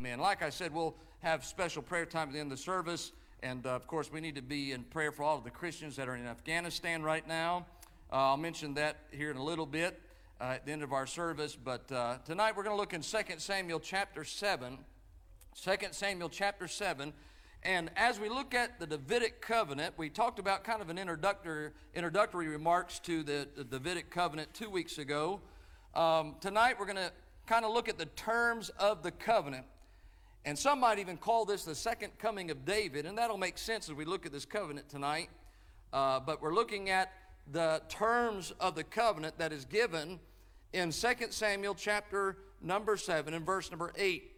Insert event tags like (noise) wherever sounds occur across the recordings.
Amen. Like I said, we'll have special prayer time at the end of the service. And uh, of course, we need to be in prayer for all of the Christians that are in Afghanistan right now. Uh, I'll mention that here in a little bit uh, at the end of our service. But uh, tonight we're going to look in 2 Samuel chapter 7. 2 Samuel chapter 7. And as we look at the Davidic covenant, we talked about kind of an introductory, introductory remarks to the, the Davidic covenant two weeks ago. Um, tonight we're going to kind of look at the terms of the covenant. And some might even call this the second coming of David, and that'll make sense as we look at this covenant tonight. Uh, but we're looking at the terms of the covenant that is given in 2 Samuel chapter number 7 and verse number 8.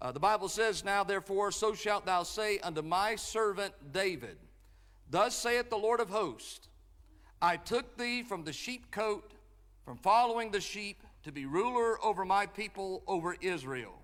Uh, the Bible says, Now therefore, so shalt thou say unto my servant David, Thus saith the Lord of hosts, I took thee from the sheepcote, from following the sheep, to be ruler over my people, over Israel.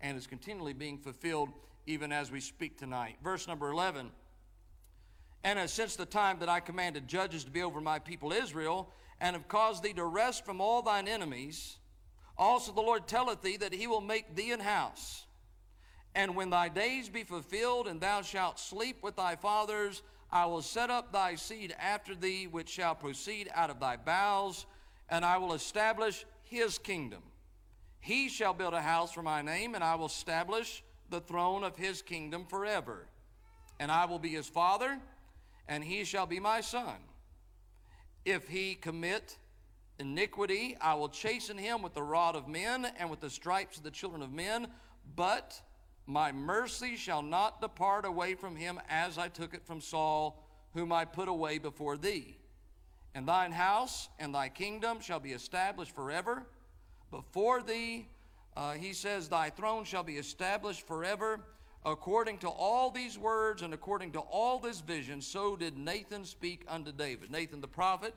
and is continually being fulfilled even as we speak tonight. Verse number 11 And as since the time that I commanded judges to be over my people Israel, and have caused thee to rest from all thine enemies. Also the Lord telleth thee that he will make thee an house. And when thy days be fulfilled, and thou shalt sleep with thy fathers, I will set up thy seed after thee, which shall proceed out of thy bowels, and I will establish his kingdom. He shall build a house for my name, and I will establish the throne of his kingdom forever. And I will be his father, and he shall be my son. If he commit iniquity, I will chasten him with the rod of men and with the stripes of the children of men, but my mercy shall not depart away from him as I took it from Saul, whom I put away before thee. And thine house and thy kingdom shall be established forever. Before thee, uh, he says, thy throne shall be established forever. According to all these words and according to all this vision, so did Nathan speak unto David. Nathan the prophet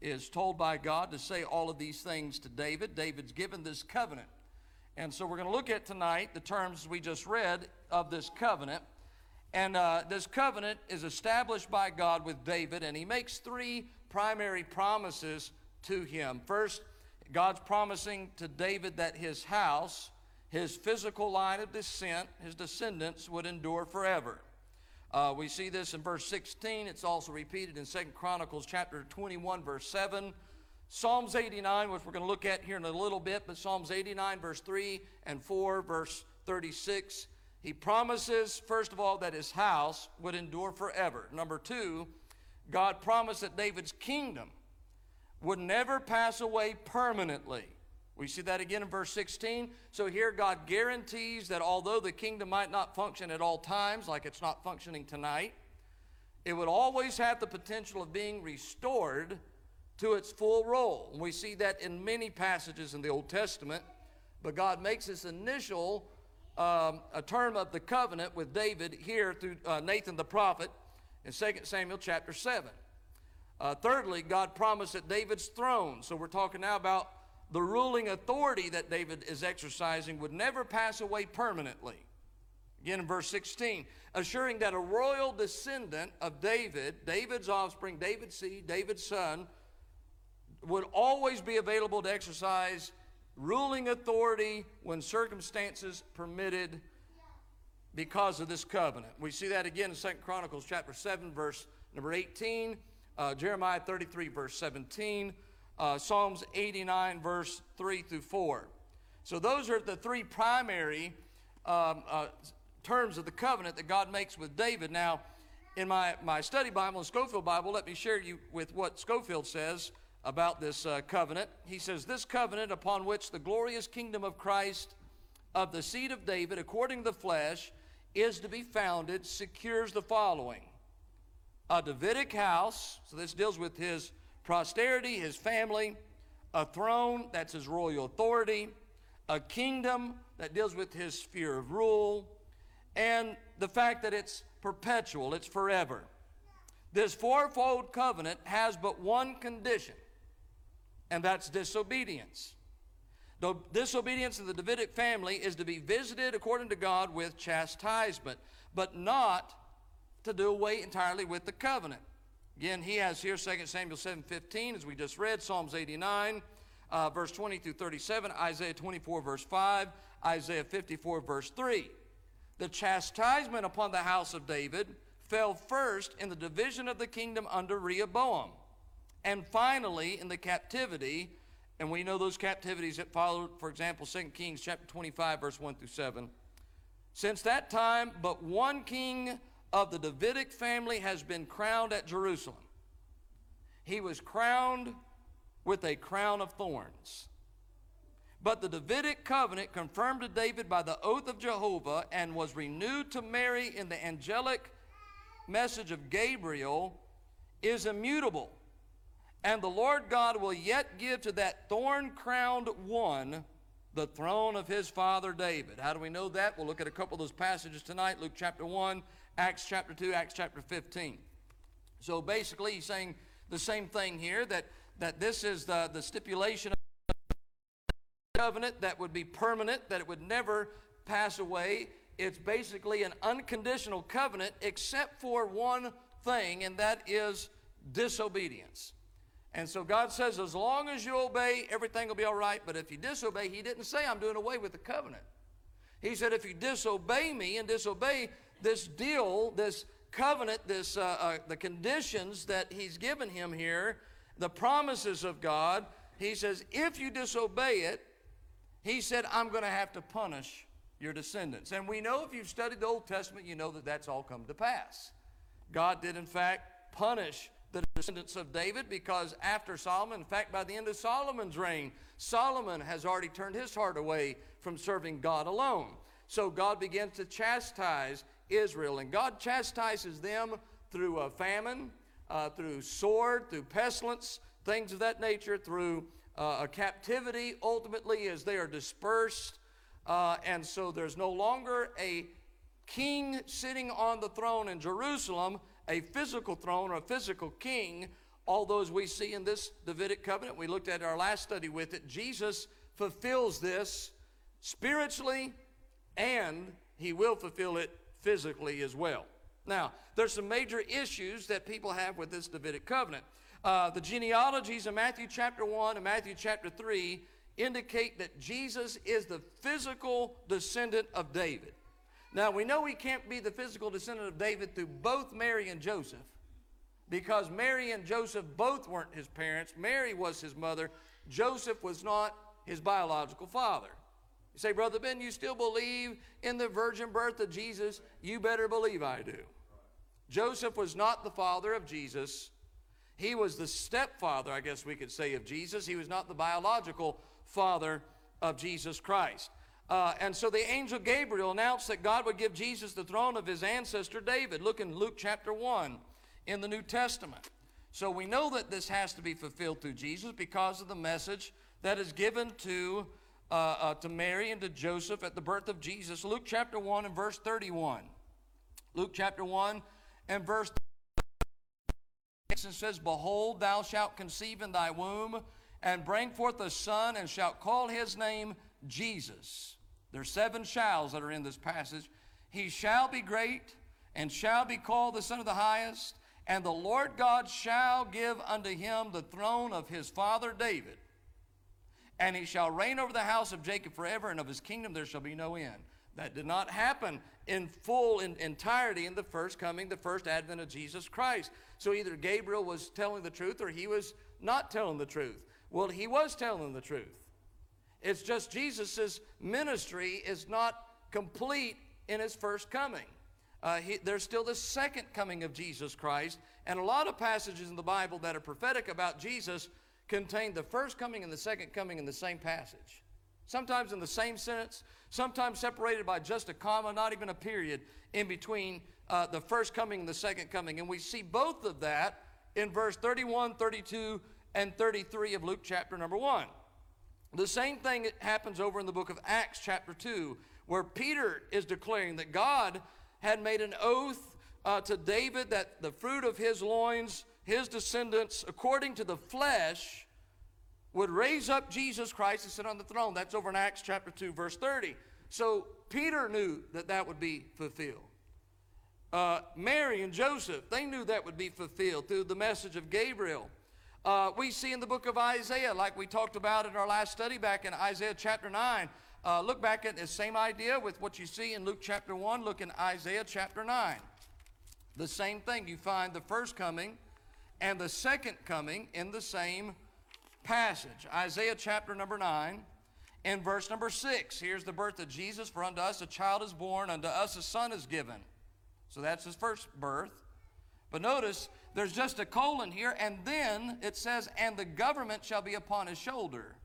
is told by God to say all of these things to David. David's given this covenant. And so we're going to look at tonight the terms we just read of this covenant. And uh, this covenant is established by God with David, and he makes three primary promises to him. First, God's promising to David that his house his physical line of descent, his descendants, would endure forever. Uh, we see this in verse 16. It's also repeated in Second Chronicles chapter 21, verse 7. Psalms 89, which we're going to look at here in a little bit, but Psalms 89, verse 3 and 4, verse 36. He promises, first of all, that his house would endure forever. Number two, God promised that David's kingdom would never pass away permanently. We see that again in verse 16. So here God guarantees that although the kingdom might not function at all times, like it's not functioning tonight, it would always have the potential of being restored to its full role. And we see that in many passages in the Old Testament. But God makes this initial um, a term of the covenant with David here through uh, Nathan the prophet in 2 Samuel chapter 7. Uh, thirdly, God promised that David's throne. So we're talking now about the ruling authority that David is exercising would never pass away permanently. Again in verse 16, assuring that a royal descendant of David, David's offspring, David's seed, David's son, would always be available to exercise ruling authority when circumstances permitted because of this covenant. We see that again in 2 Chronicles chapter 7, verse number 18, uh, Jeremiah 33, verse 17, uh, Psalms 89, verse 3 through 4. So, those are the three primary um, uh, terms of the covenant that God makes with David. Now, in my, my study Bible and Scofield Bible, let me share you with what Scofield says about this uh, covenant. He says, This covenant upon which the glorious kingdom of Christ, of the seed of David, according to the flesh, is to be founded, secures the following a Davidic house, so this deals with his posterity, his family, a throne, that's his royal authority, a kingdom that deals with his sphere of rule, and the fact that it's perpetual, it's forever. This fourfold covenant has but one condition, and that's disobedience. The disobedience of the Davidic family is to be visited according to God with chastisement, but not to do away entirely with the covenant. Again, he has here 2 Samuel 7:15, as we just read, Psalms 89, uh, verse 20 through 37, Isaiah 24, verse 5, Isaiah 54, verse 3. The chastisement upon the house of David fell first in the division of the kingdom under Rehoboam, and finally in the captivity. And we know those captivities that followed, for example, 2 Kings chapter 25, verse 1 through 7. Since that time, but one king of the Davidic family has been crowned at Jerusalem. He was crowned with a crown of thorns. But the Davidic covenant, confirmed to David by the oath of Jehovah, and was renewed to Mary in the angelic message of Gabriel, is immutable. And the Lord God will yet give to that thorn crowned one the throne of his father David. How do we know that? We'll look at a couple of those passages tonight Luke chapter 1, Acts chapter 2, Acts chapter 15. So basically, he's saying the same thing here that, that this is the, the stipulation of the covenant that would be permanent, that it would never pass away. It's basically an unconditional covenant except for one thing, and that is disobedience. And so God says, as long as you obey, everything will be all right. But if you disobey, He didn't say, I'm doing away with the covenant. He said, if you disobey me and disobey this deal, this covenant, this, uh, uh, the conditions that He's given him here, the promises of God, He says, if you disobey it, He said, I'm going to have to punish your descendants. And we know if you've studied the Old Testament, you know that that's all come to pass. God did, in fact, punish the descendants of David because after Solomon, in fact, by the end of Solomon's reign, Solomon has already turned his heart away from serving God alone. So God begins to chastise Israel, and God chastises them through a famine, uh, through sword, through pestilence, things of that nature, through uh, a captivity, ultimately, as they are dispersed. Uh, and so there's no longer a king sitting on the throne in Jerusalem a physical throne or a physical king, all those we see in this Davidic covenant. We looked at our last study with it. Jesus fulfills this spiritually and he will fulfill it physically as well. Now, there's some major issues that people have with this Davidic covenant. Uh, the genealogies in Matthew chapter 1 and Matthew chapter 3 indicate that Jesus is the physical descendant of David. Now, we know he can't be the physical descendant of David through both Mary and Joseph because Mary and Joseph both weren't his parents. Mary was his mother, Joseph was not his biological father. You say, Brother Ben, you still believe in the virgin birth of Jesus? You better believe I do. Joseph was not the father of Jesus. He was the stepfather, I guess we could say, of Jesus. He was not the biological father of Jesus Christ. Uh, and so the angel Gabriel announced that God would give Jesus the throne of his ancestor David. Look in Luke chapter 1 in the New Testament. So we know that this has to be fulfilled through Jesus because of the message that is given to, uh, uh, to Mary and to Joseph at the birth of Jesus. Luke chapter 1 and verse 31. Luke chapter 1 and verse 31 It says, Behold, thou shalt conceive in thy womb and bring forth a son, and shalt call his name Jesus. There's seven shalls that are in this passage. He shall be great and shall be called the Son of the Highest, and the Lord God shall give unto him the throne of his father David. And he shall reign over the house of Jacob forever, and of his kingdom there shall be no end. That did not happen in full in entirety in the first coming, the first advent of Jesus Christ. So either Gabriel was telling the truth or he was not telling the truth. Well, he was telling the truth. It's just Jesus' ministry is not complete in his first coming. Uh, he, there's still the second coming of Jesus Christ, and a lot of passages in the Bible that are prophetic about Jesus contain the first coming and the second coming in the same passage. Sometimes in the same sentence, sometimes separated by just a comma, not even a period in between uh, the first coming and the second coming. And we see both of that in verse 31, 32, and 33 of Luke chapter number 1. The same thing happens over in the book of Acts, chapter 2, where Peter is declaring that God had made an oath uh, to David that the fruit of his loins, his descendants, according to the flesh, would raise up Jesus Christ to sit on the throne. That's over in Acts chapter 2, verse 30. So Peter knew that that would be fulfilled. Uh, Mary and Joseph, they knew that would be fulfilled through the message of Gabriel. Uh, we see in the book of Isaiah, like we talked about in our last study back in Isaiah chapter 9. Uh, look back at the same idea with what you see in Luke chapter 1. Look in Isaiah chapter 9. The same thing. You find the first coming and the second coming in the same passage. Isaiah chapter number 9 and verse number 6. Here's the birth of Jesus. For unto us a child is born, unto us a son is given. So that's his first birth. But notice there's just a colon here, and then it says, And the government shall be upon his shoulder.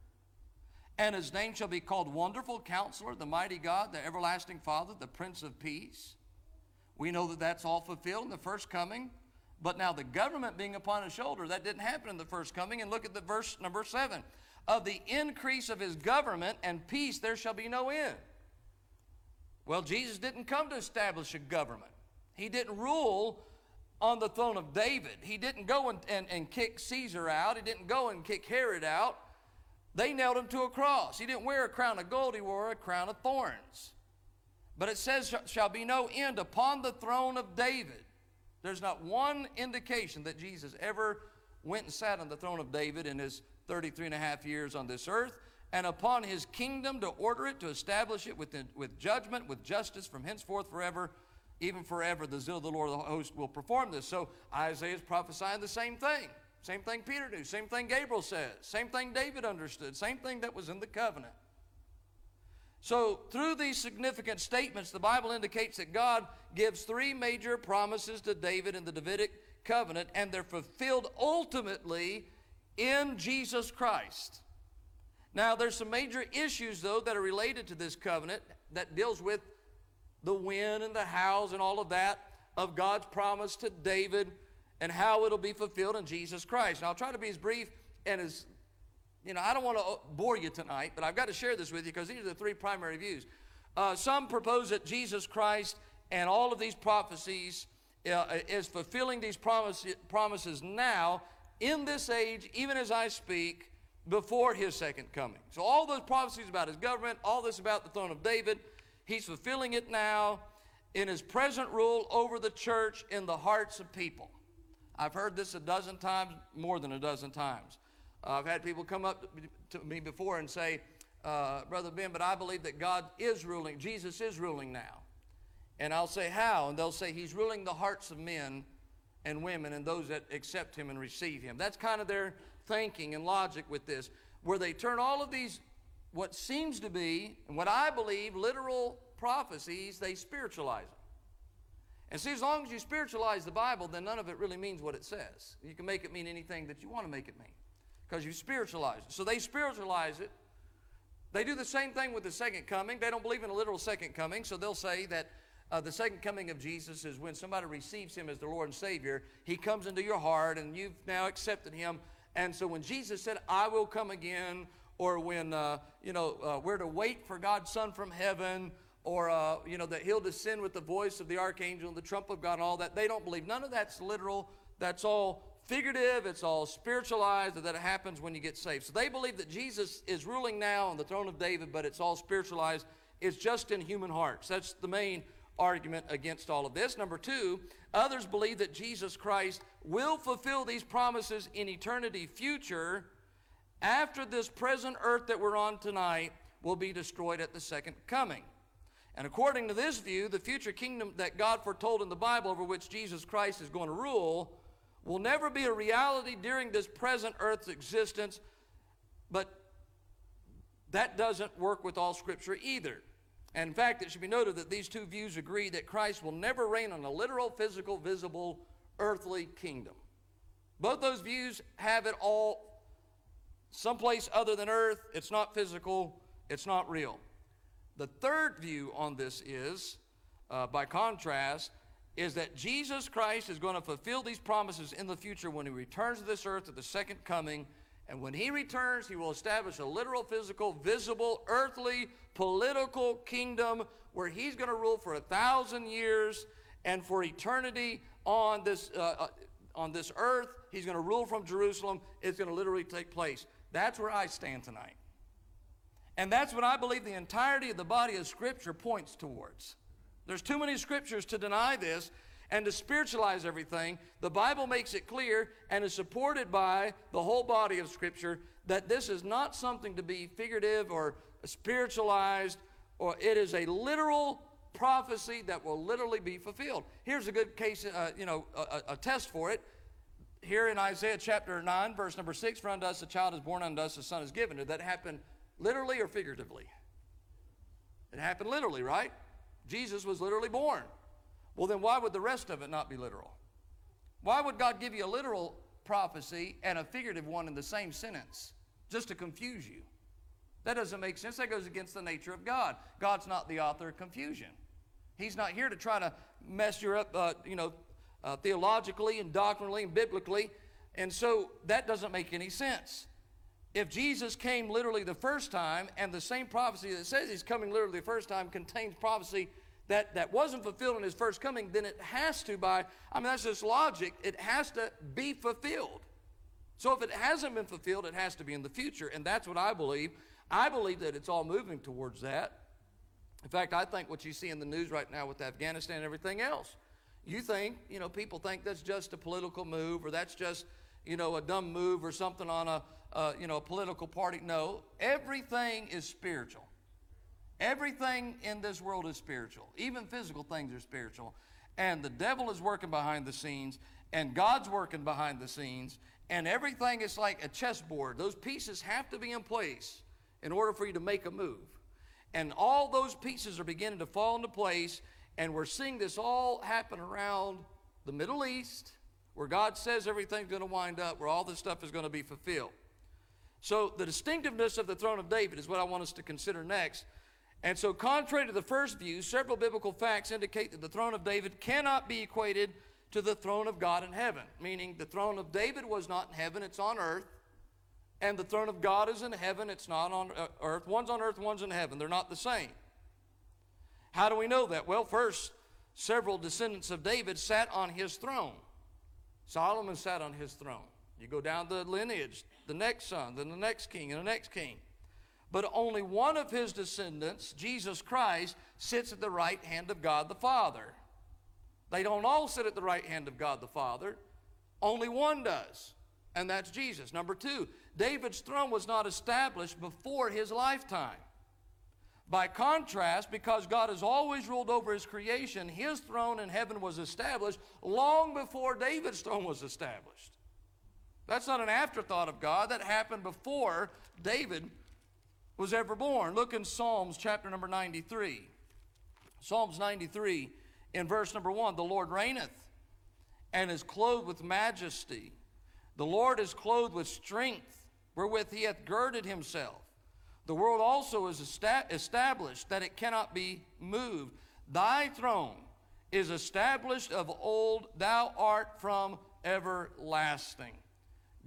And his name shall be called Wonderful Counselor, the Mighty God, the Everlasting Father, the Prince of Peace. We know that that's all fulfilled in the first coming. But now the government being upon his shoulder, that didn't happen in the first coming. And look at the verse number seven. Of the increase of his government and peace there shall be no end. Well, Jesus didn't come to establish a government. He didn't rule on the throne of David. He didn't go and, and, and kick Caesar out. He didn't go and kick Herod out. They nailed him to a cross. He didn't wear a crown of gold, he wore a crown of thorns. But it says, shall be no end upon the throne of David. There's not one indication that Jesus ever went and sat on the throne of David in his 33 and a half years on this earth, and upon his kingdom to order it, to establish it with, with judgment, with justice from henceforth forever even forever, the zeal of the Lord of the host will perform this. So Isaiah is prophesying the same thing. Same thing Peter knew. Same thing Gabriel says. Same thing David understood. Same thing that was in the covenant. So, through these significant statements, the Bible indicates that God gives three major promises to David in the Davidic covenant, and they're fulfilled ultimately in Jesus Christ. Now, there's some major issues, though, that are related to this covenant that deals with the when and the hows and all of that of God's promise to David and how it'll be fulfilled in Jesus Christ. Now, I'll try to be as brief and as, you know, I don't want to bore you tonight, but I've got to share this with you because these are the three primary views. Uh, some propose that Jesus Christ and all of these prophecies uh, is fulfilling these promise, promises now in this age, even as I speak, before his second coming. So, all those prophecies about his government, all this about the throne of David, He's fulfilling it now in his present rule over the church in the hearts of people. I've heard this a dozen times, more than a dozen times. Uh, I've had people come up to me before and say, uh, Brother Ben, but I believe that God is ruling, Jesus is ruling now. And I'll say, How? And they'll say, He's ruling the hearts of men and women and those that accept Him and receive Him. That's kind of their thinking and logic with this, where they turn all of these what seems to be, and what I believe, literal prophecies, they spiritualize them. And see, as long as you spiritualize the Bible, then none of it really means what it says. You can make it mean anything that you want to make it mean because you spiritualize it. So they spiritualize it. They do the same thing with the second coming. They don't believe in a literal second coming, so they'll say that uh, the second coming of Jesus is when somebody receives him as the Lord and Savior. He comes into your heart and you've now accepted him. And so when Jesus said, I will come again, or when, uh, you know, uh, we're to wait for God's Son from heaven, or, uh, you know, that he'll descend with the voice of the archangel and the trump of God all that. They don't believe. None of that's literal. That's all figurative. It's all spiritualized, that it happens when you get saved. So they believe that Jesus is ruling now on the throne of David, but it's all spiritualized. It's just in human hearts. That's the main argument against all of this. Number two, others believe that Jesus Christ will fulfill these promises in eternity future after this present earth that we're on tonight will be destroyed at the second coming. And according to this view, the future kingdom that God foretold in the Bible over which Jesus Christ is going to rule will never be a reality during this present earth's existence, but that doesn't work with all Scripture either. And in fact, it should be noted that these two views agree that Christ will never reign on a literal, physical, visible, earthly kingdom. Both those views have it all someplace other than earth. It's not physical, it's not real. The third view on this is, uh, by contrast, is that Jesus Christ is going to fulfill these promises in the future when he returns to this earth at the second coming, And when he returns, he will establish a literal, physical, visible, earthly, political kingdom where he's going to rule for a thousand years and for eternity on this, uh, uh, on this earth. He's going to rule from Jerusalem. It's going to literally take place. That's where I stand tonight. And that's what I believe the entirety of the body of Scripture points towards. There's too many scriptures to deny this and to spiritualize everything. The Bible makes it clear and is supported by the whole body of Scripture that this is not something to be figurative or spiritualized, or it is a literal prophecy that will literally be fulfilled. Here's a good case, uh, you know, a, a test for it. Here in Isaiah chapter 9, verse number 6, For unto us a child is born, unto us a son is given. Did that happen literally or figuratively? It happened literally, right? Jesus was literally born. Well, then why would the rest of it not be literal? Why would God give you a literal prophecy and a figurative one in the same sentence just to confuse you? That doesn't make sense. That goes against the nature of God. God's not the author of confusion. He's not here to try to mess you up, uh, you know, uh, theologically and doctrinally and biblically. And so that doesn't make any sense. If Jesus came literally the first time, and the same prophecy that says he's coming literally the first time contains prophecy that, that wasn't fulfilled in his first coming, then it has to, by, I mean, that's just logic, it has to be fulfilled. So if it hasn't been fulfilled, it has to be in the future. And that's what I believe. I believe that it's all moving towards that. In fact, I think what you see in the news right now with Afghanistan and everything else, you think, you know, people think that's just a political move or that's just, you know, a dumb move or something on a, uh, you know, a political party. No, everything is spiritual. Everything in this world is spiritual. Even physical things are spiritual. And the devil is working behind the scenes, and God's working behind the scenes, and everything is like a chessboard. Those pieces have to be in place in order for you to make a move. And all those pieces are beginning to fall into place, and we're seeing this all happen around the Middle East, where God says everything's going to wind up, where all this stuff is going to be fulfilled. So, the distinctiveness of the throne of David is what I want us to consider next. And so, contrary to the first view, several biblical facts indicate that the throne of David cannot be equated to the throne of God in heaven, meaning the throne of David was not in heaven, it's on earth. And the throne of God is in heaven, it's not on uh, earth. One's on earth, one's in heaven. They're not the same. How do we know that? Well, first, several descendants of David sat on his throne. Solomon sat on his throne. You go down the lineage, the next son, then the next king, and the next king. But only one of his descendants, Jesus Christ, sits at the right hand of God the Father. They don't all sit at the right hand of God the Father, only one does, and that's Jesus. Number two, David's throne was not established before his lifetime. By contrast, because God has always ruled over his creation, his throne in heaven was established long before David's throne was established. That's not an afterthought of God, that happened before David was ever born. Look in Psalms chapter number 93. Psalms 93 in verse number 1 The Lord reigneth and is clothed with majesty. The Lord is clothed with strength, wherewith he hath girded himself. The world also is established that it cannot be moved. Thy throne is established of old, thou art from everlasting.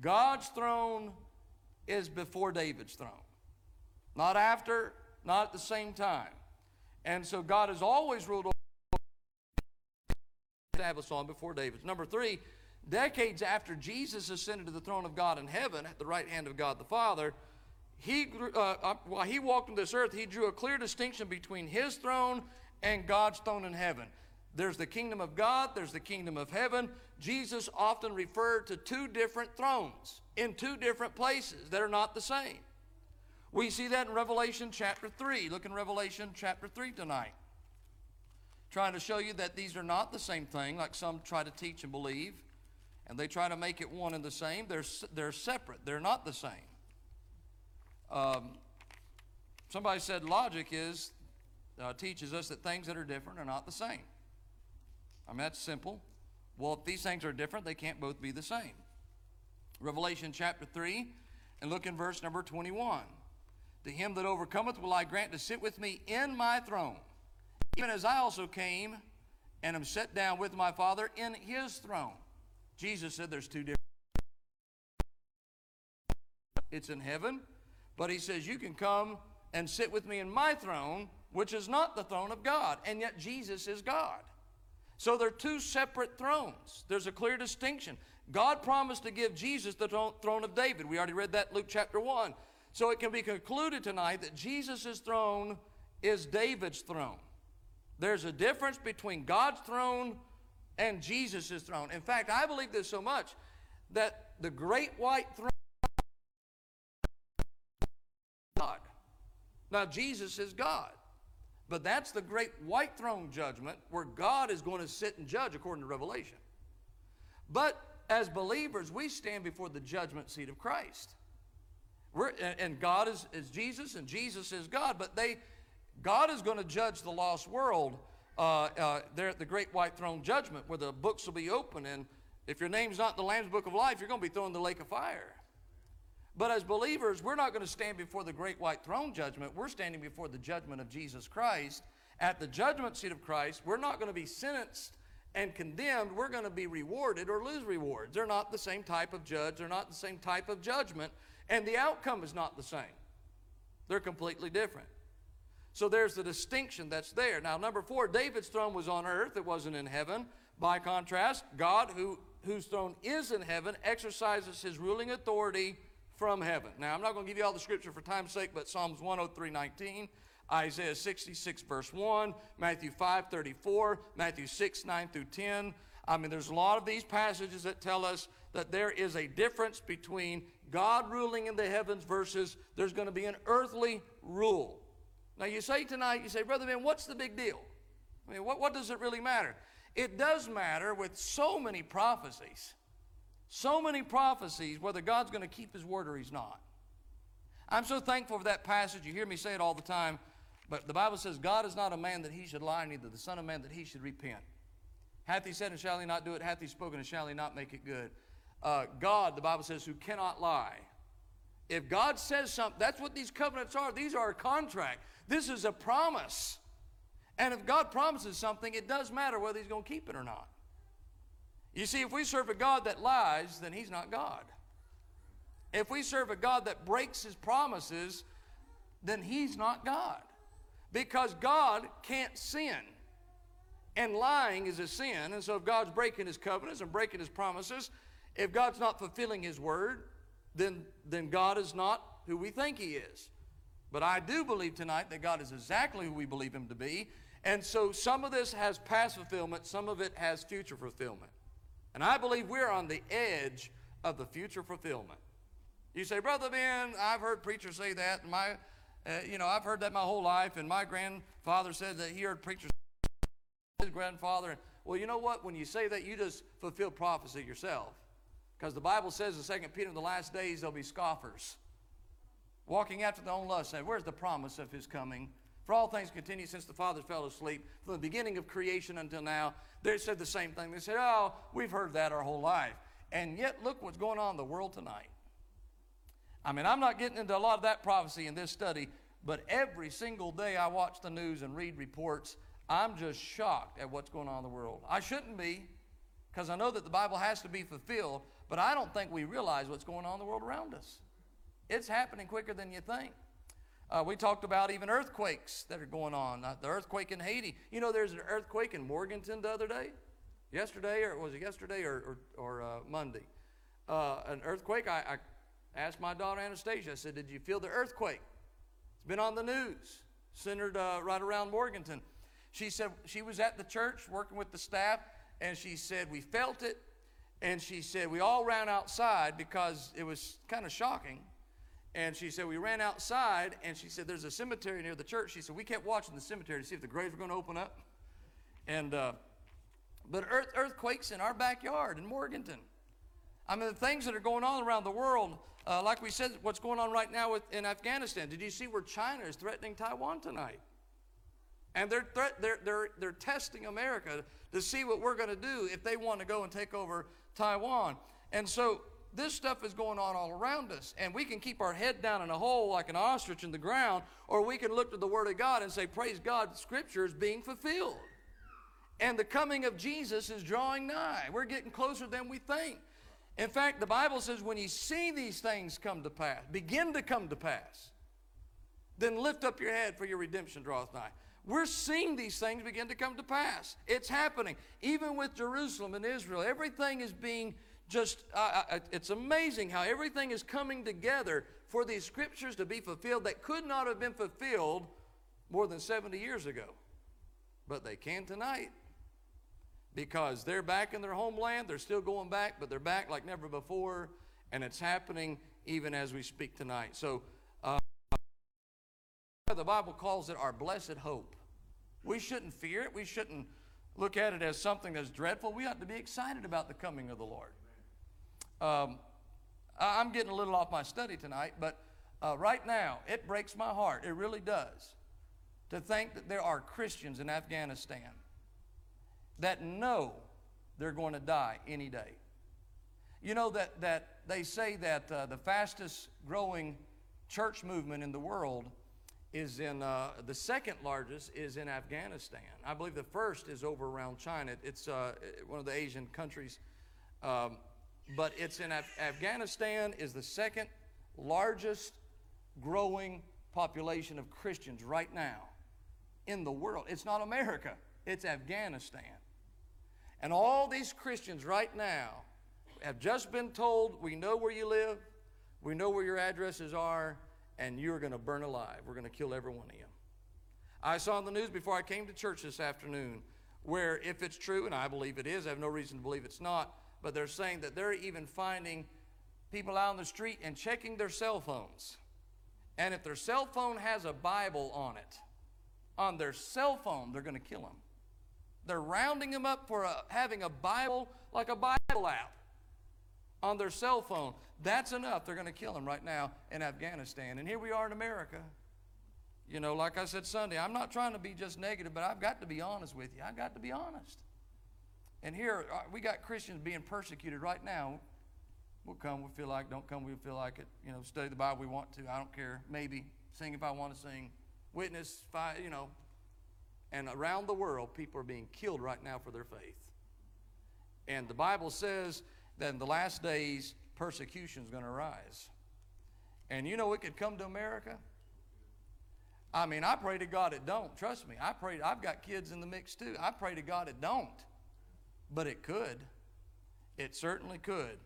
God's throne is before David's throne. Not after, not at the same time. And so God has always ruled over established on before David's. Number three, decades after Jesus ascended to the throne of God in heaven at the right hand of God the Father, he, uh, uh, while he walked on this earth, he drew a clear distinction between his throne and God's throne in heaven. There's the kingdom of God, there's the kingdom of heaven. Jesus often referred to two different thrones in two different places that are not the same. We see that in Revelation chapter 3. Look in Revelation chapter 3 tonight. Trying to show you that these are not the same thing, like some try to teach and believe, and they try to make it one and the same. They're, they're separate, they're not the same. Um, somebody said logic is uh, teaches us that things that are different are not the same. I mean, that's simple. Well, if these things are different, they can't both be the same. Revelation chapter 3, and look in verse number 21. To him that overcometh will I grant to sit with me in my throne, even as I also came and am set down with my Father in his throne. Jesus said there's two different. it's in heaven. But he says, You can come and sit with me in my throne, which is not the throne of God. And yet Jesus is God. So they're two separate thrones. There's a clear distinction. God promised to give Jesus the throne of David. We already read that Luke chapter 1. So it can be concluded tonight that Jesus' throne is David's throne. There's a difference between God's throne and Jesus' throne. In fact, I believe this so much that the great white throne God. Now Jesus is God. But that's the great white throne judgment where God is going to sit and judge according to Revelation. But as believers, we stand before the judgment seat of Christ. We're, and God is, is Jesus and Jesus is God, but they God is going to judge the lost world uh, uh, there at the great white throne judgment where the books will be open. And if your name's not in the Lamb's book of life, you're going to be thrown in the lake of fire. But as believers, we're not going to stand before the great white throne judgment. We're standing before the judgment of Jesus Christ. At the judgment seat of Christ, we're not going to be sentenced and condemned. We're going to be rewarded or lose rewards. They're not the same type of judge, they're not the same type of judgment, and the outcome is not the same. They're completely different. So there's the distinction that's there. Now, number four, David's throne was on earth, it wasn't in heaven. By contrast, God, who, whose throne is in heaven, exercises his ruling authority from heaven. Now, I'm not going to give you all the scripture for time's sake, but Psalms 103 19, Isaiah 66, verse 1, Matthew 5 34, Matthew 6 9 through 10. I mean, there's a lot of these passages that tell us that there is a difference between God ruling in the heavens versus there's going to be an earthly rule. Now, you say tonight, you say, Brother Ben, what's the big deal? I mean, what, what does it really matter? It does matter with so many prophecies. So many prophecies, whether God's going to keep his word or he's not. I'm so thankful for that passage. You hear me say it all the time. But the Bible says, God is not a man that he should lie, neither the Son of Man that he should repent. Hath he said, and shall he not do it? Hath he spoken, and shall he not make it good? Uh, God, the Bible says, who cannot lie. If God says something, that's what these covenants are. These are a contract. This is a promise. And if God promises something, it does matter whether He's going to keep it or not. You see, if we serve a God that lies, then He's not God. If we serve a God that breaks His promises, then He's not God. Because God can't sin. And lying is a sin. And so if God's breaking His covenants and breaking His promises, if God's not fulfilling His word, then, then God is not who we think He is. But I do believe tonight that God is exactly who we believe Him to be. And so some of this has past fulfillment, some of it has future fulfillment. And I believe we're on the edge of the future fulfillment. You say, Brother Ben, I've heard preachers say that. And my, uh, you know, I've heard that my whole life. And my grandfather said that he heard preachers, his grandfather. And, Well, you know what? When you say that, you just fulfill prophecy yourself. Because the Bible says in 2 Peter, in the last days, there'll be scoffers walking after their own lust, saying, Where's the promise of his coming? For all things continue since the fathers fell asleep, from the beginning of creation until now. They said the same thing. They said, Oh, we've heard that our whole life. And yet, look what's going on in the world tonight. I mean, I'm not getting into a lot of that prophecy in this study, but every single day I watch the news and read reports, I'm just shocked at what's going on in the world. I shouldn't be, because I know that the Bible has to be fulfilled, but I don't think we realize what's going on in the world around us. It's happening quicker than you think. Uh, we talked about even earthquakes that are going on. Uh, the earthquake in Haiti. You know, there's an earthquake in Morganton the other day, yesterday, or was it yesterday or, or, or uh, Monday? Uh, an earthquake. I, I, asked my daughter Anastasia. I said, "Did you feel the earthquake?" It's been on the news, centered uh, right around Morganton. She said she was at the church working with the staff, and she said we felt it, and she said we all ran outside because it was kind of shocking. And she said, We ran outside, and she said, There's a cemetery near the church. She said, We kept watching the cemetery to see if the graves were going to open up. And, uh, but earth, earthquakes in our backyard in Morganton. I mean, the things that are going on around the world, uh, like we said, what's going on right now with, in Afghanistan. Did you see where China is threatening Taiwan tonight? And they're, they're, they're, they're testing America to see what we're going to do if they want to go and take over Taiwan. And so this stuff is going on all around us. And we can keep our head down in a hole like an ostrich in the ground, or we can look to the Word of God and say, Praise God, Scripture is being fulfilled. And the coming of Jesus is drawing nigh. We're getting closer than we think. In fact, the Bible says when you see these things come to pass, begin to come to pass, then lift up your head for your redemption draweth nigh. We're seeing these things begin to come to pass. It's happening. Even with Jerusalem and Israel, everything is being just, uh, uh, it's amazing how everything is coming together for these scriptures to be fulfilled that could not have been fulfilled more than 70 years ago. But they can tonight because they're back in their homeland. They're still going back, but they're back like never before. And it's happening even as we speak tonight. So, uh, the Bible calls it our blessed hope. We shouldn't fear it. We shouldn't look at it as something that's dreadful. We ought to be excited about the coming of the Lord. Um, I'm getting a little off my study tonight, but uh, right now, it breaks my heart. It really does to think that there are Christians in Afghanistan that know they're going to die any day. You know that, that they say that uh, the fastest growing church movement in the world is in, uh, the second largest is in Afghanistan. I believe the first is over around China. It's uh, one of the Asian countries. Um, but it's in Af- Afghanistan is the second largest growing population of Christians right now in the world. It's not America, it's Afghanistan. And all these Christians right now have just been told, we know where you live, we know where your addresses are, and you're going to burn alive. We're going to kill every one of you. I saw in the news before I came to church this afternoon where, if it's true, and I believe it is, I have no reason to believe it's not, but they're saying that they're even finding people out on the street and checking their cell phones. And if their cell phone has a Bible on it, on their cell phone, they're going to kill them. They're rounding them up for a, having a Bible, like a Bible app, on their cell phone. That's enough. They're going to kill them right now in Afghanistan. And here we are in America. You know, like I said Sunday, I'm not trying to be just negative, but I've got to be honest with you. I've got to be honest. And here, uh, we got Christians being persecuted right now. We'll come, we feel like, don't come, we feel like it. You know, study the Bible we want to, I don't care. Maybe sing if I want to sing, witness, fight, you know. And around the world, people are being killed right now for their faith. And the Bible says that in the last days, persecution is going to arise. And you know it could come to America? I mean, I pray to God it don't. Trust me. I pray. I've got kids in the mix too. I pray to God it don't but it could. It certainly could.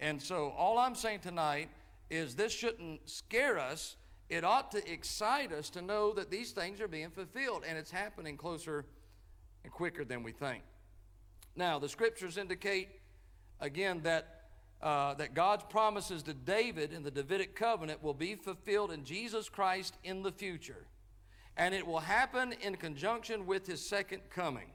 And so, all I'm saying tonight is this shouldn't scare us. It ought to excite us to know that these things are being fulfilled and it's happening closer and quicker than we think. Now, the scriptures indicate again that. Uh, that God's promises to David in the Davidic covenant will be fulfilled in Jesus Christ in the future. And it will happen in conjunction with his second coming.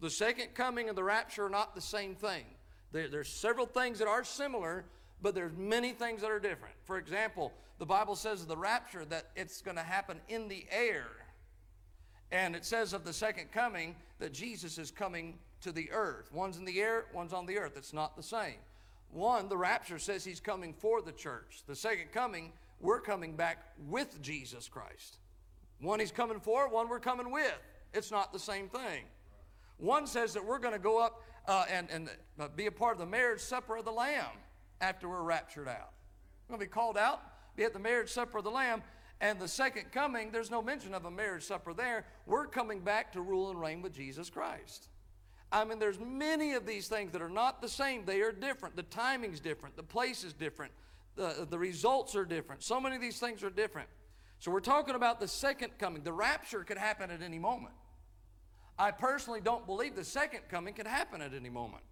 The second coming and the rapture are not the same thing. There, there's several things that are similar, but there's many things that are different. For example, the Bible says of the rapture that it's going to happen in the air. And it says of the second coming that Jesus is coming to the earth. One's in the air, one's on the earth. It's not the same. One, the rapture says he's coming for the church. The second coming, we're coming back with Jesus Christ. One he's coming for, one we're coming with. It's not the same thing. One says that we're going to go up uh, and, and uh, be a part of the marriage supper of the Lamb after we're raptured out. We're going to be called out, be at the marriage supper of the Lamb. And the second coming, there's no mention of a marriage supper there. We're coming back to rule and reign with Jesus Christ. I mean, there's many of these things that are not the same. They are different. The timing's different. The place is different. The, the results are different. So many of these things are different. So we're talking about the second coming. The rapture could happen at any moment. I personally don't believe the second coming can happen at any moment.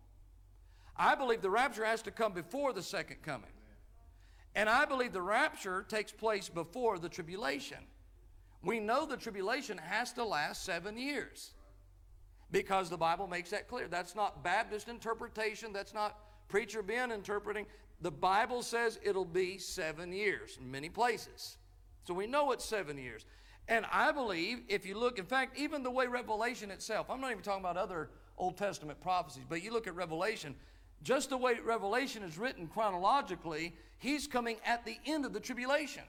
I believe the rapture has to come before the second coming. And I believe the rapture takes place before the tribulation. We know the tribulation has to last seven years because the Bible makes that clear. That's not Baptist interpretation, that's not Preacher Ben interpreting. The Bible says it'll be seven years in many places. So we know it's seven years. And I believe, if you look, in fact, even the way Revelation itself, I'm not even talking about other Old Testament prophecies, but you look at Revelation, just the way Revelation is written chronologically, he's coming at the end of the tribulation.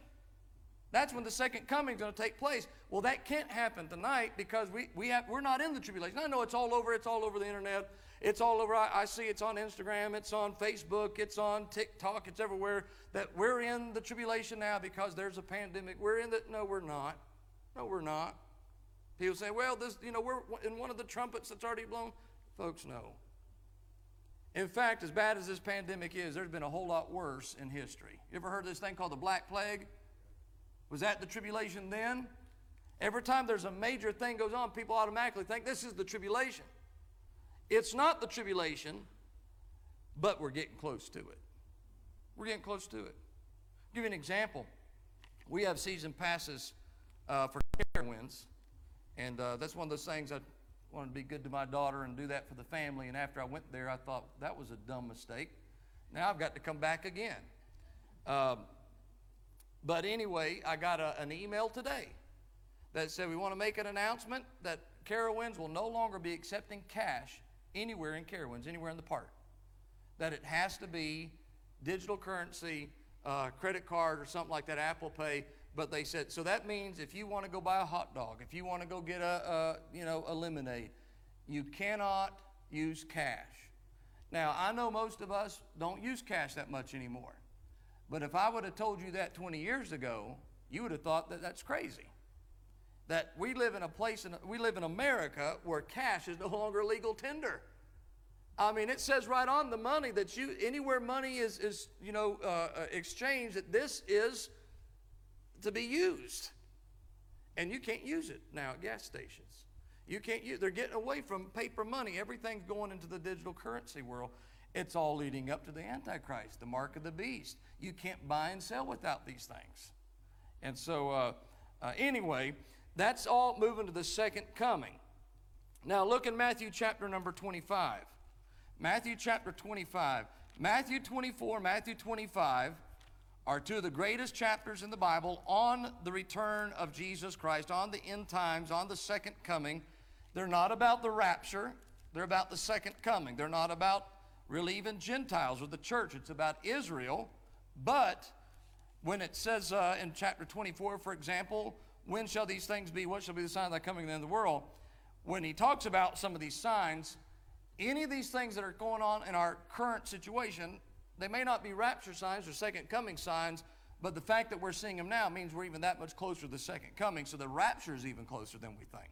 That's when the second coming is going to take place. Well, that can't happen tonight because we, we have, we're not in the tribulation. I know it's all over. It's all over the internet. It's all over. I, I see it's on Instagram. It's on Facebook. It's on TikTok. It's everywhere that we're in the tribulation now because there's a pandemic. We're in the, no, we're not. No, we're not. People say, well, this, you know, we're in one of the trumpets that's already blown. Folks, no. In fact, as bad as this pandemic is, there's been a whole lot worse in history. You ever heard of this thing called the Black Plague? Was that the tribulation then? Every time there's a major thing goes on, people automatically think this is the tribulation. It's not the tribulation, but we're getting close to it. We're getting close to it. I'll give you an example. We have season passes uh, for Carowinds, and uh, that's one of those things I wanted to be good to my daughter and do that for the family. And after I went there, I thought that was a dumb mistake. Now I've got to come back again. Um, but anyway, I got a, an email today that said we want to make an announcement that Carowinds will no longer be accepting cash anywhere in Carowinds, anywhere in the park. That it has to be digital currency, uh, credit card, or something like that, Apple Pay. But they said so that means if you want to go buy a hot dog, if you want to go get a, a you know a lemonade, you cannot use cash. Now I know most of us don't use cash that much anymore. But if I would have told you that 20 years ago, you would have thought that that's crazy. That we live in a place, in, we live in America where cash is no (laughs) longer legal tender. I mean, it says right on the money that you, anywhere money is, is you know, uh, uh, exchanged, that this is to be used. And you can't use it now at gas stations. You can't use, they're getting away from paper money. Everything's going into the digital currency world. It's all leading up to the Antichrist, the mark of the beast. You can't buy and sell without these things. And so, uh, uh, anyway, that's all moving to the second coming. Now, look in Matthew chapter number 25. Matthew chapter 25. Matthew 24, Matthew 25 are two of the greatest chapters in the Bible on the return of Jesus Christ, on the end times, on the second coming. They're not about the rapture, they're about the second coming. They're not about really even Gentiles or the church. It's about Israel. But when it says uh, in chapter 24, for example, when shall these things be? What shall be the sign of thy coming in the world? When he talks about some of these signs, any of these things that are going on in our current situation, they may not be rapture signs or second coming signs, but the fact that we're seeing them now means we're even that much closer to the second coming. So the rapture is even closer than we think.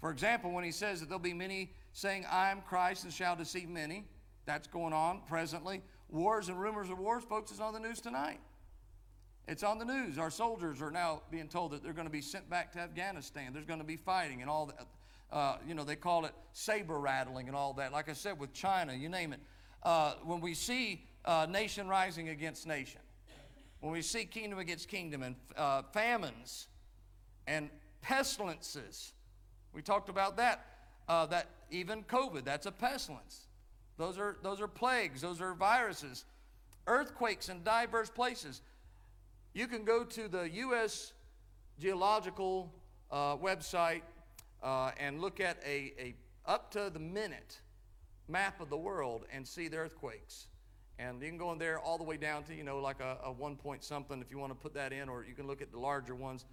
For example, when he says that there'll be many saying, I am Christ and shall deceive many, that's going on presently. Wars and rumors of wars, folks, is on the news tonight. It's on the news. Our soldiers are now being told that they're going to be sent back to Afghanistan. There's going to be fighting and all that. Uh, you know, they call it saber rattling and all that. Like I said, with China, you name it. Uh, when we see uh, nation rising against nation, when we see kingdom against kingdom and uh, famines and pestilences, we talked about that. Uh, that even COVID, that's a pestilence. Those are, those are plagues, those are viruses. Earthquakes in diverse places. You can go to the U.S. Geological uh, website uh, and look at a, a up to the minute map of the world and see the earthquakes. And you can go in there all the way down to, you know, like a, a one point something if you want to put that in, or you can look at the larger ones.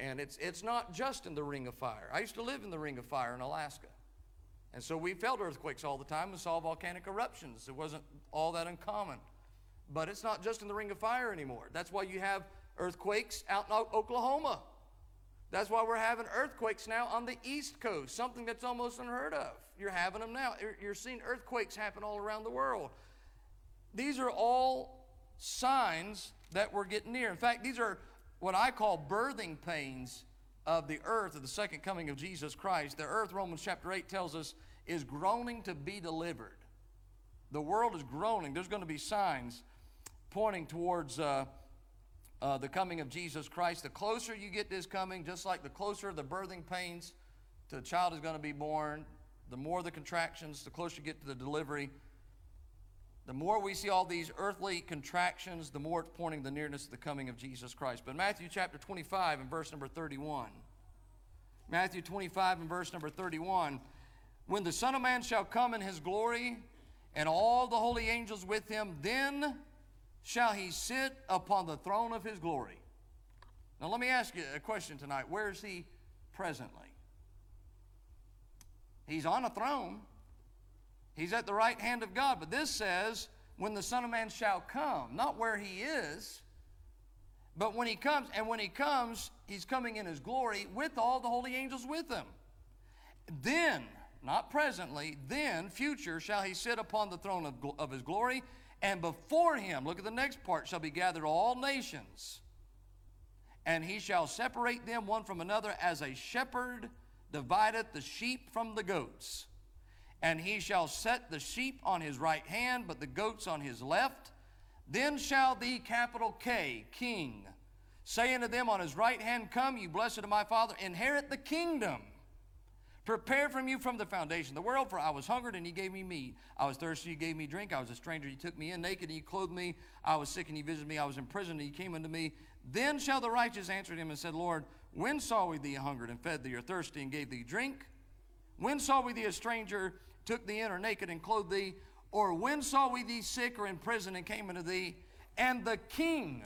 And it's, it's not just in the Ring of Fire. I used to live in the Ring of Fire in Alaska. And so we felt earthquakes all the time and saw volcanic eruptions. It wasn't all that uncommon. But it's not just in the Ring of Fire anymore. That's why you have earthquakes out in Oklahoma. That's why we're having earthquakes now on the East Coast, something that's almost unheard of. You're having them now. You're seeing earthquakes happen all around the world. These are all signs that we're getting near. In fact, these are what I call birthing pains of the earth of the second coming of Jesus Christ. The earth, Romans chapter 8 tells us, is groaning to be delivered. The world is groaning. There's going to be signs pointing towards uh, uh, the coming of Jesus Christ. The closer you get to his coming, just like the closer the birthing pains to the child is going to be born, the more the contractions, the closer you get to the delivery, the more we see all these earthly contractions, the more it's pointing the nearness of the coming of Jesus Christ. But Matthew chapter 25 and verse number 31. Matthew 25 and verse number 31. When the Son of Man shall come in his glory, and all the holy angels with him, then shall he sit upon the throne of his glory. Now, let me ask you a question tonight. Where is he presently? He's on a throne, he's at the right hand of God. But this says, when the Son of Man shall come, not where he is, but when he comes, and when he comes, he's coming in his glory with all the holy angels with him. Then, not presently, then, future, shall he sit upon the throne of, of his glory, and before him, look at the next part, shall be gathered all nations. And he shall separate them one from another as a shepherd divideth the sheep from the goats. And he shall set the sheep on his right hand, but the goats on his left. Then shall the capital K, King, say unto them on his right hand, Come, you blessed of my Father, inherit the kingdom. Prepared from you from the foundation the world, for I was hungered and you gave me meat. I was thirsty, you gave me drink. I was a stranger, you took me in. Naked and you clothed me. I was sick and you visited me. I was in prison and you came unto me. Then shall the righteous answer him and said, Lord, when saw we thee hungered and fed thee, or thirsty and gave thee drink? When saw we thee a stranger, took thee in, or naked and clothed thee? Or when saw we thee sick or in prison and came unto thee? And the king,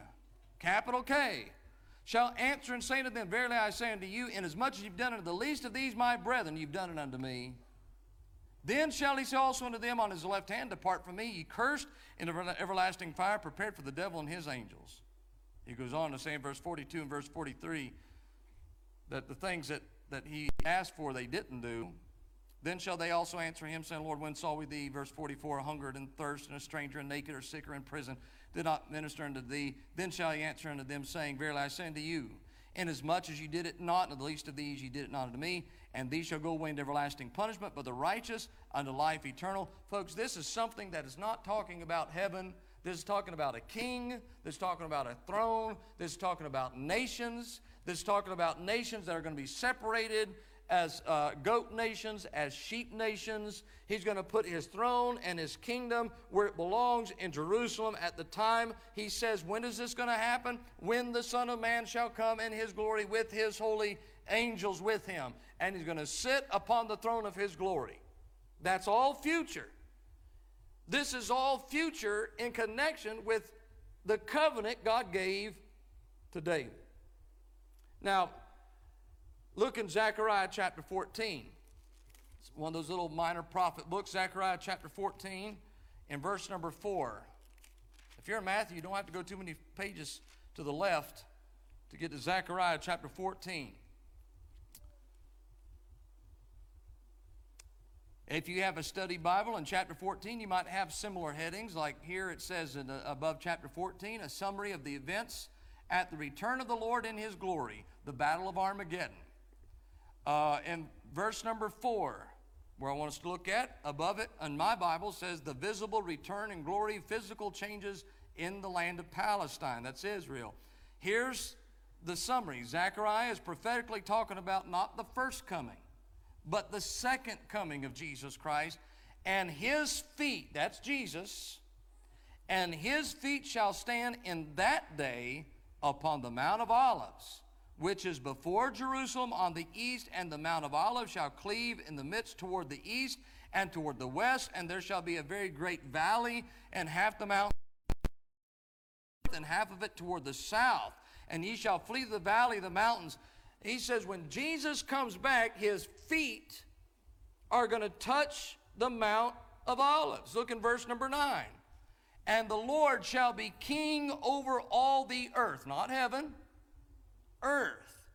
capital K, shall answer and say to them, Verily I say unto you, inasmuch as you've done unto the least of these my brethren, you've done it unto me. Then shall he say also unto them on his left hand, Depart from me, ye cursed, into everlasting fire, prepared for the devil and his angels. He goes on to say in verse 42 and verse 43 that the things that, that he asked for they didn't do. Then shall they also answer him, saying, Lord, when saw we thee, verse 44, hungered and thirst, and a stranger, and naked, or sick, or in prison, did not minister unto thee? Then shall he answer unto them, saying, Verily I say unto you, inasmuch as you did it not unto the least of these, you did it not unto me, and these shall go away into everlasting punishment, but the righteous unto life eternal. Folks, this is something that is not talking about heaven. This is talking about a king. This is talking about a throne. This is talking about nations. This is talking about nations that are going to be separated as uh, goat nations, as sheep nations. He's going to put his throne and his kingdom where it belongs in Jerusalem at the time. He says, When is this going to happen? When the Son of Man shall come in his glory with his holy angels with him. And he's going to sit upon the throne of his glory. That's all future. This is all future in connection with the covenant God gave to David. Now, look in Zechariah chapter 14. It's one of those little minor prophet books, Zechariah chapter 14, in verse number 4. If you're in Matthew, you don't have to go too many pages to the left to get to Zechariah chapter 14. If you have a study Bible in chapter 14, you might have similar headings. Like here it says in, uh, above chapter 14, a summary of the events at the return of the Lord in his glory, the battle of Armageddon. Uh, in verse number four, where I want us to look at, above it, in my Bible says the visible return and glory, physical changes in the land of Palestine. That's Israel. Here's the summary Zechariah is prophetically talking about not the first coming, but the second coming of Jesus Christ. And his feet, that's Jesus, and his feet shall stand in that day upon the Mount of Olives, which is before Jerusalem on the east, and the Mount of Olives shall cleave in the midst toward the east and toward the west, and there shall be a very great valley, and half the mountain and half of it toward the south. And ye shall flee the valley the mountains. He says, when Jesus comes back, his feet are going to touch the Mount of Olives. Look in verse number 9 and the Lord shall be king over all the earth, not heaven, earth.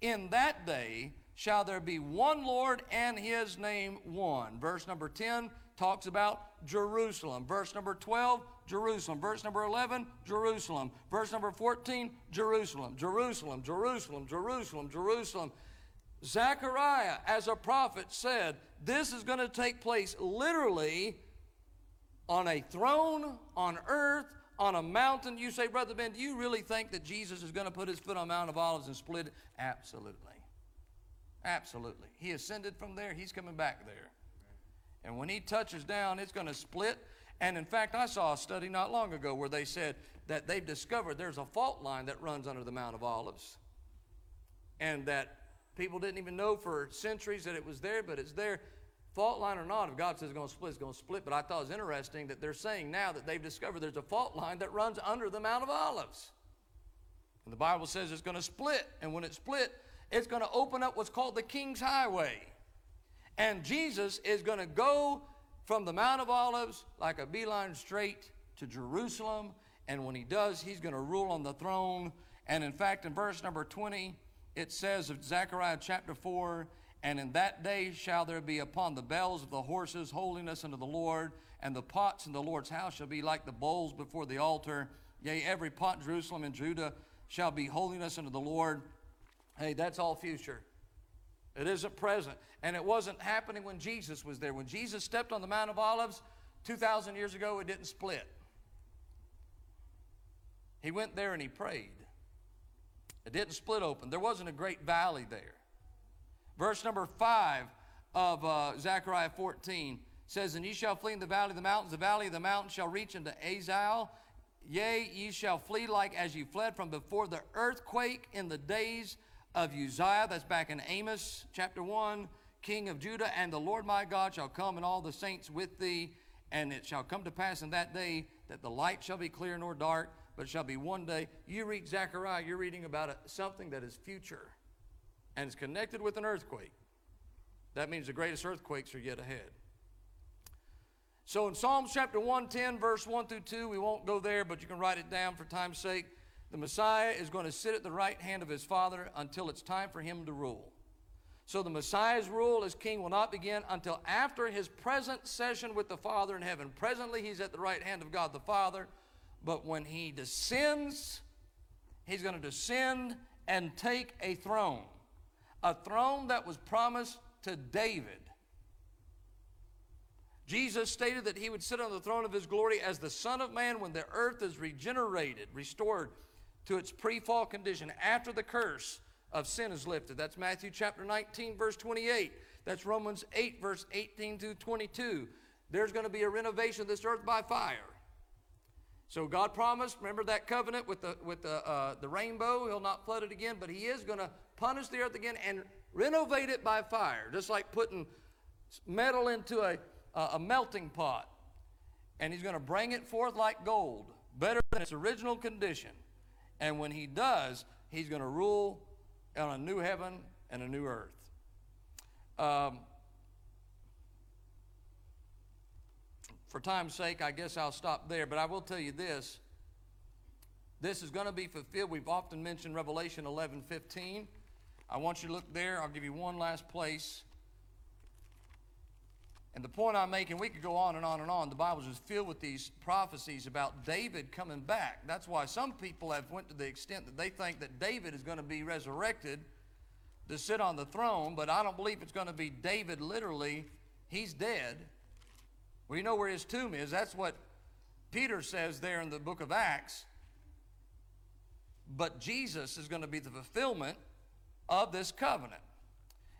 In that day shall there be one Lord and his name one. Verse number 10 talks about Jerusalem. Verse number 12, Jerusalem. Verse number 11, Jerusalem. Verse number 14, Jerusalem. Jerusalem, Jerusalem, Jerusalem, Jerusalem. Zechariah, as a prophet, said this is going to take place literally on a throne on earth, on a mountain. You say, Brother Ben, do you really think that Jesus is going to put his foot on Mount of Olives and split it? Absolutely. Absolutely. He ascended from there, he's coming back there. And when he touches down, it's going to split. And in fact, I saw a study not long ago where they said that they've discovered there's a fault line that runs under the Mount of Olives. And that people didn't even know for centuries that it was there, but it's there fault line or not, if God says it's going to split, it's going to split. But I thought it was interesting that they're saying now that they've discovered there's a fault line that runs under the Mount of Olives. And the Bible says it's going to split. And when it split, it's going to open up what's called the King's Highway. And Jesus is going to go from the Mount of Olives like a beeline straight to Jerusalem. And when he does, he's going to rule on the throne. And in fact, in verse number 20, it says of Zechariah chapter 4 And in that day shall there be upon the bells of the horses holiness unto the Lord, and the pots in the Lord's house shall be like the bowls before the altar. Yea, every pot in Jerusalem and Judah shall be holiness unto the Lord. Hey, that's all future. It isn't present. And it wasn't happening when Jesus was there. When Jesus stepped on the Mount of Olives 2,000 years ago, it didn't split. He went there and he prayed. It didn't split open. There wasn't a great valley there. Verse number 5 of uh, Zechariah 14 says, And ye shall flee in the valley of the mountains. The valley of the mountains shall reach into Azal. Yea, ye shall flee like as ye fled from before the earthquake in the days of Uzziah. That's back in Amos chapter 1. King of Judah, and the Lord my God shall come, and all the saints with thee. And it shall come to pass in that day that the light shall be clear nor dark, but shall be one day. You read Zechariah, you're reading about something that is future and is connected with an earthquake. That means the greatest earthquakes are yet ahead. So in Psalms chapter 110, verse 1 through 2, we won't go there, but you can write it down for time's sake. The Messiah is going to sit at the right hand of his Father until it's time for him to rule. So the Messiah's rule as king will not begin until after his present session with the Father in heaven. Presently, he's at the right hand of God the Father, but when he descends, he's going to descend and take a throne, a throne that was promised to David. Jesus stated that he would sit on the throne of his glory as the Son of Man when the earth is regenerated, restored to its pre fall condition after the curse of sin is lifted. That's Matthew chapter 19, verse 28. That's Romans 8, verse 18 to 22. There's going to be a renovation of this earth by fire. So God promised, remember that covenant with the, with the, uh, the rainbow? He'll not flood it again, but He is going to punish the earth again and renovate it by fire, just like putting metal into a, a melting pot. And He's going to bring it forth like gold, better than its original condition. And when He does, He's going to rule on a new heaven and a new earth. Um, for time's sake, I guess I'll stop there, but I will tell you this. This is going to be fulfilled. We've often mentioned Revelation 11 15. I want you to look there. I'll give you one last place. And the point I'm making, we could go on and on and on. The Bible is filled with these prophecies about David coming back. That's why some people have went to the extent that they think that David is going to be resurrected to sit on the throne, but I don't believe it's going to be David literally. He's dead. We know where his tomb is. That's what Peter says there in the book of Acts. But Jesus is going to be the fulfillment of this covenant.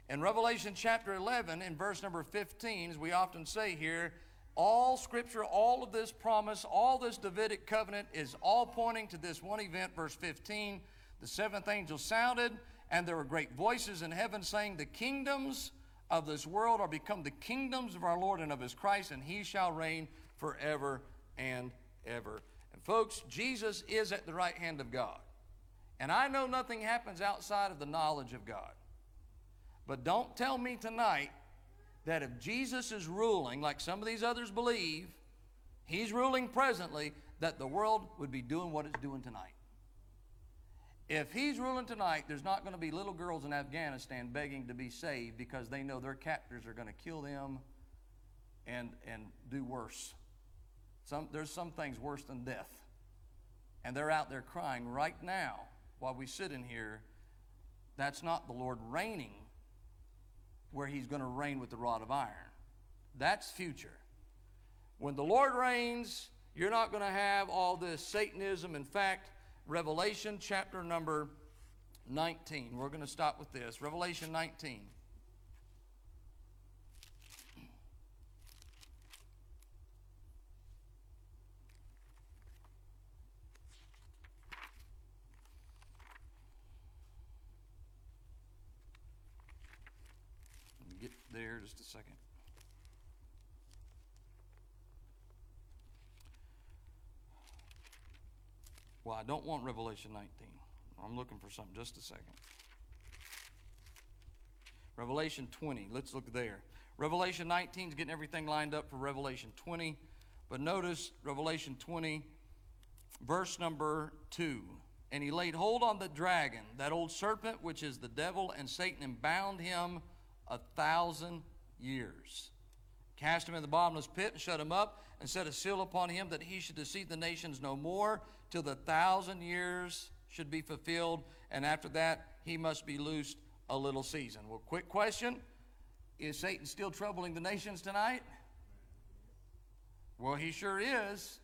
In Revelation chapter 11, in verse number 15, as we often say here, all scripture, all of this promise, all this Davidic covenant is all pointing to this one event, verse 15. The seventh angel sounded, and there were great voices in heaven saying, The kingdoms of this world are become the kingdoms of our Lord and of his Christ, and he shall reign forever and ever. And folks, Jesus is at the right hand of God. And I know nothing happens outside of the knowledge of God. But don't tell me tonight that if Jesus is ruling, like some of these others believe, he's ruling presently, that the world would be doing what it's doing tonight. If he's ruling tonight, there's not going to be little girls in Afghanistan begging to be saved because they know their captors are going to kill them and, and do worse. Some, there's some things worse than death. And they're out there crying right now while we sit in here. That's not the Lord reigning where he's going to reign with the rod of iron. That's future. When the Lord reigns, you're not going to have all this Satanism. In fact, Revelation chapter number 19. We're going to stop with this. Revelation 19. There just a second. Well, I don't want Revelation 19. I'm looking for something. Just a second. Revelation 20. Let's look there. Revelation 19 is getting everything lined up for Revelation 20. But notice Revelation 20, verse number 2. And he laid hold on the dragon, that old serpent, which is the devil and Satan, and bound him a thousand years. Cast him in the bottomless pit and shut him up, and set a seal upon him that he should deceive the nations no more, till the thousand years should be fulfilled. And after that, he must be loosed a little season. Well, quick question Is Satan still troubling the nations tonight? Well, he sure is.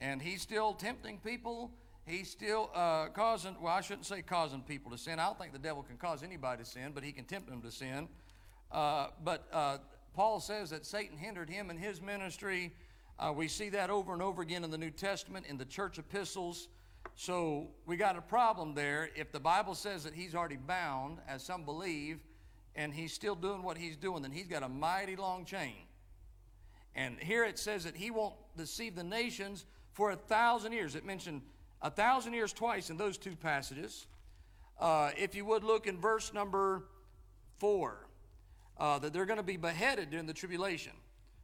And he's still tempting people. He's still uh, causing, well, I shouldn't say causing people to sin. I don't think the devil can cause anybody to sin, but he can tempt them to sin. Uh, but uh, Paul says that Satan hindered him in his ministry. Uh, we see that over and over again in the New Testament, in the church epistles. So we got a problem there. If the Bible says that he's already bound, as some believe, and he's still doing what he's doing, then he's got a mighty long chain. And here it says that he won't deceive the nations for a thousand years. It mentioned a thousand years twice in those two passages. Uh, if you would look in verse number four, uh, that they're going to be beheaded during the tribulation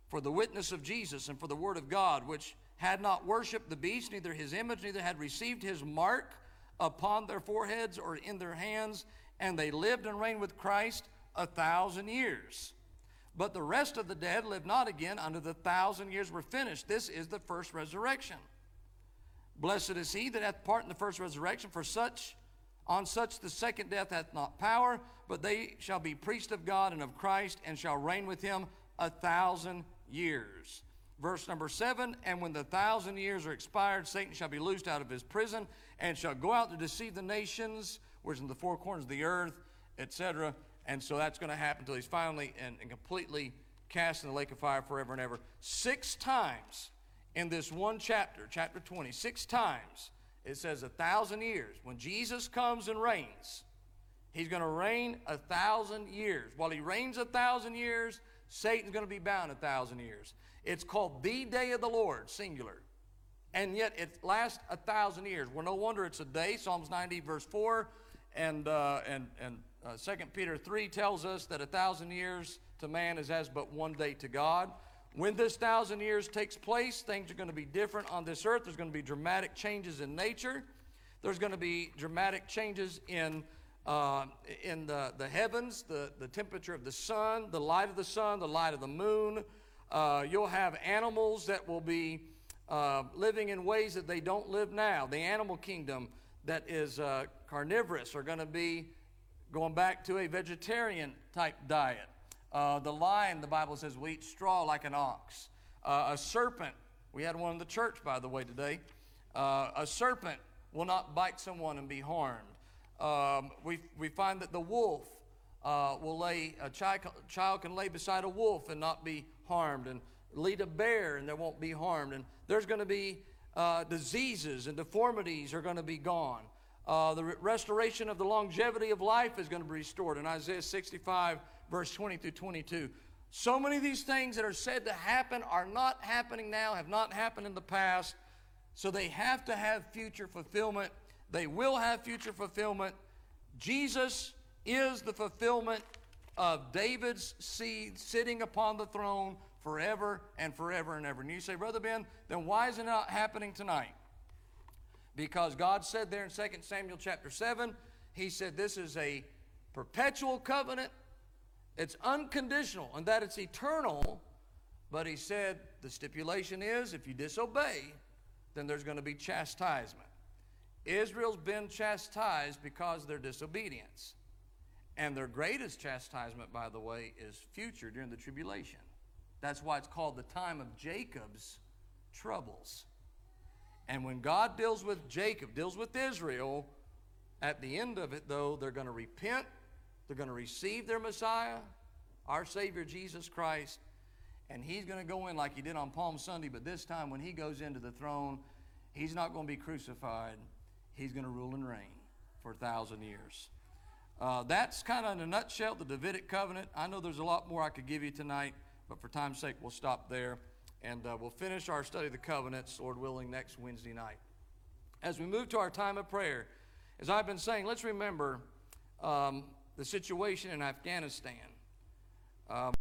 for the witness of Jesus and for the word of God, which had not worshiped the beast, neither his image, neither had received his mark upon their foreheads or in their hands, and they lived and reigned with Christ a thousand years. But the rest of the dead lived not again until the thousand years were finished. This is the first resurrection. Blessed is he that hath part in the first resurrection, for such on such the second death hath not power, but they shall be priests of God and of Christ, and shall reign with him a thousand years. Verse number seven, and when the thousand years are expired, Satan shall be loosed out of his prison, and shall go out to deceive the nations, which in the four corners of the earth, etc. And so that's going to happen until he's finally and, and completely cast in the lake of fire forever and ever. Six times in this one chapter, chapter 20, six times it says a thousand years. When Jesus comes and reigns, he's going to reign a thousand years. While he reigns a thousand years, Satan's going to be bound a thousand years. It's called the day of the Lord, singular. And yet it lasts a thousand years. Well, no wonder it's a day. Psalms 90, verse 4, and, uh, and, and uh, 2 Peter 3 tells us that a thousand years to man is as but one day to God. When this thousand years takes place, things are going to be different on this earth. There's going to be dramatic changes in nature. There's going to be dramatic changes in, uh, in the, the heavens, the, the temperature of the sun, the light of the sun, the light of the moon. Uh, you'll have animals that will be uh, living in ways that they don't live now. The animal kingdom that is uh, carnivorous are going to be going back to a vegetarian type diet. Uh, the lion, the Bible says, will eat straw like an ox. Uh, a serpent, we had one in the church, by the way, today. Uh, a serpent will not bite someone and be harmed. Um, we, we find that the wolf uh, will lay, a child, child can lay beside a wolf and not be harmed, and lead a bear and they won't be harmed. And there's going to be uh, diseases and deformities are going to be gone. Uh, the re- restoration of the longevity of life is going to be restored in Isaiah 65 verse 20 through 22. So many of these things that are said to happen are not happening now, have not happened in the past. So they have to have future fulfillment. They will have future fulfillment. Jesus is the fulfillment of David's seed sitting upon the throne forever and forever and ever. And you say, Brother Ben, then why is it not happening tonight? Because God said there in 2 Samuel chapter 7, He said this is a perpetual covenant it's unconditional and that it's eternal, but he said the stipulation is if you disobey, then there's going to be chastisement. Israel's been chastised because of their disobedience. And their greatest chastisement, by the way, is future during the tribulation. That's why it's called the time of Jacob's troubles. And when God deals with Jacob, deals with Israel, at the end of it, though, they're going to repent they're going to receive their Messiah, our Savior Jesus Christ, and He's going to go in like He did on Palm Sunday, but this time when He goes into the throne, He's not going to be crucified. He's going to rule and reign for a thousand years. Uh, that's kind of in a nutshell the Davidic covenant. I know there's a lot more I could give you tonight, but for time's sake, we'll stop there. And uh, we'll finish our study of the covenants, Lord willing, next Wednesday night. As we move to our time of prayer, as I've been saying, let's remember um, the situation in Afghanistan. Um,